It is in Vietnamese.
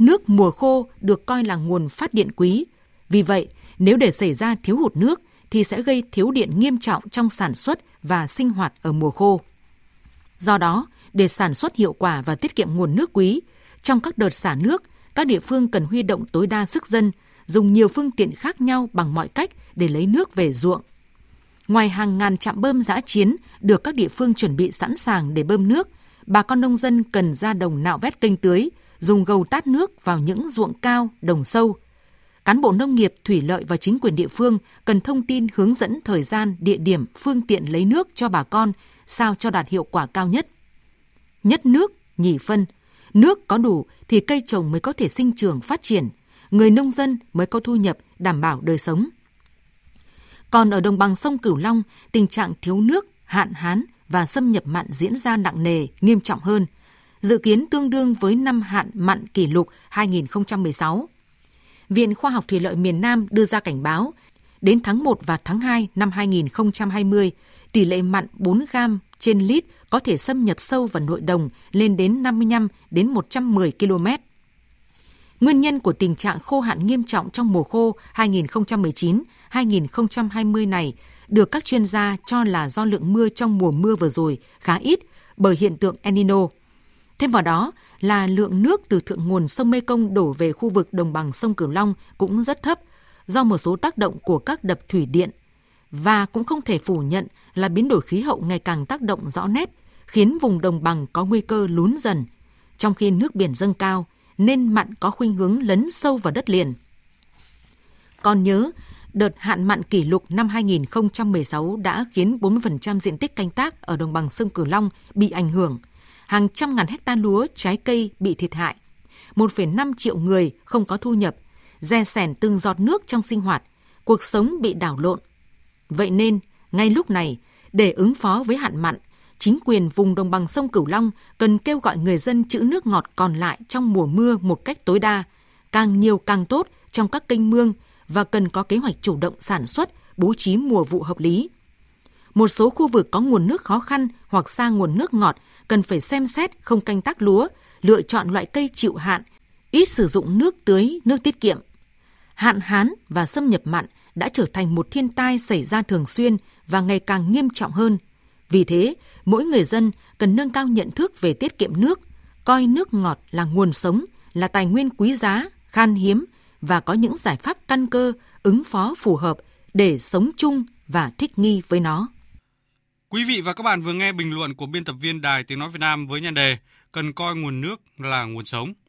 nước mùa khô được coi là nguồn phát điện quý. Vì vậy, nếu để xảy ra thiếu hụt nước thì sẽ gây thiếu điện nghiêm trọng trong sản xuất và sinh hoạt ở mùa khô. Do đó, để sản xuất hiệu quả và tiết kiệm nguồn nước quý, trong các đợt xả nước, các địa phương cần huy động tối đa sức dân, dùng nhiều phương tiện khác nhau bằng mọi cách để lấy nước về ruộng. Ngoài hàng ngàn trạm bơm giã chiến được các địa phương chuẩn bị sẵn sàng để bơm nước, bà con nông dân cần ra đồng nạo vét kênh tưới, dùng gầu tát nước vào những ruộng cao, đồng sâu. Cán bộ nông nghiệp, thủy lợi và chính quyền địa phương cần thông tin hướng dẫn thời gian, địa điểm, phương tiện lấy nước cho bà con sao cho đạt hiệu quả cao nhất. Nhất nước, nhì phân. Nước có đủ thì cây trồng mới có thể sinh trưởng phát triển, người nông dân mới có thu nhập đảm bảo đời sống. Còn ở đồng bằng sông Cửu Long, tình trạng thiếu nước, hạn hán và xâm nhập mặn diễn ra nặng nề, nghiêm trọng hơn, dự kiến tương đương với năm hạn mặn kỷ lục 2016. Viện Khoa học Thủy lợi miền Nam đưa ra cảnh báo, đến tháng 1 và tháng 2 năm 2020, tỷ lệ mặn 4 gram trên lít có thể xâm nhập sâu vào nội đồng lên đến 55 đến 110 km. Nguyên nhân của tình trạng khô hạn nghiêm trọng trong mùa khô 2019-2020 này được các chuyên gia cho là do lượng mưa trong mùa mưa vừa rồi khá ít bởi hiện tượng El Nino. Thêm vào đó là lượng nước từ thượng nguồn sông Mekong đổ về khu vực đồng bằng sông Cửu Long cũng rất thấp do một số tác động của các đập thủy điện. Và cũng không thể phủ nhận là biến đổi khí hậu ngày càng tác động rõ nét, khiến vùng đồng bằng có nguy cơ lún dần, trong khi nước biển dâng cao nên mặn có khuynh hướng lấn sâu vào đất liền. Còn nhớ, đợt hạn mặn kỷ lục năm 2016 đã khiến 40% diện tích canh tác ở đồng bằng sông Cửu Long bị ảnh hưởng, hàng trăm ngàn hecta lúa, trái cây bị thiệt hại, 1,5 triệu người không có thu nhập, dè sẻn từng giọt nước trong sinh hoạt, cuộc sống bị đảo lộn. Vậy nên, ngay lúc này, để ứng phó với hạn mặn, chính quyền vùng đồng bằng sông Cửu Long cần kêu gọi người dân trữ nước ngọt còn lại trong mùa mưa một cách tối đa, càng nhiều càng tốt trong các kênh mương và cần có kế hoạch chủ động sản xuất, bố trí mùa vụ hợp lý. Một số khu vực có nguồn nước khó khăn hoặc xa nguồn nước ngọt cần phải xem xét không canh tác lúa, lựa chọn loại cây chịu hạn, ít sử dụng nước tưới, nước tiết kiệm. Hạn hán và xâm nhập mặn đã trở thành một thiên tai xảy ra thường xuyên và ngày càng nghiêm trọng hơn. Vì thế, mỗi người dân cần nâng cao nhận thức về tiết kiệm nước, coi nước ngọt là nguồn sống, là tài nguyên quý giá, khan hiếm và có những giải pháp căn cơ, ứng phó phù hợp để sống chung và thích nghi với nó. Quý vị và các bạn vừa nghe bình luận của biên tập viên Đài Tiếng Nói Việt Nam với nhan đề Cần coi nguồn nước là nguồn sống.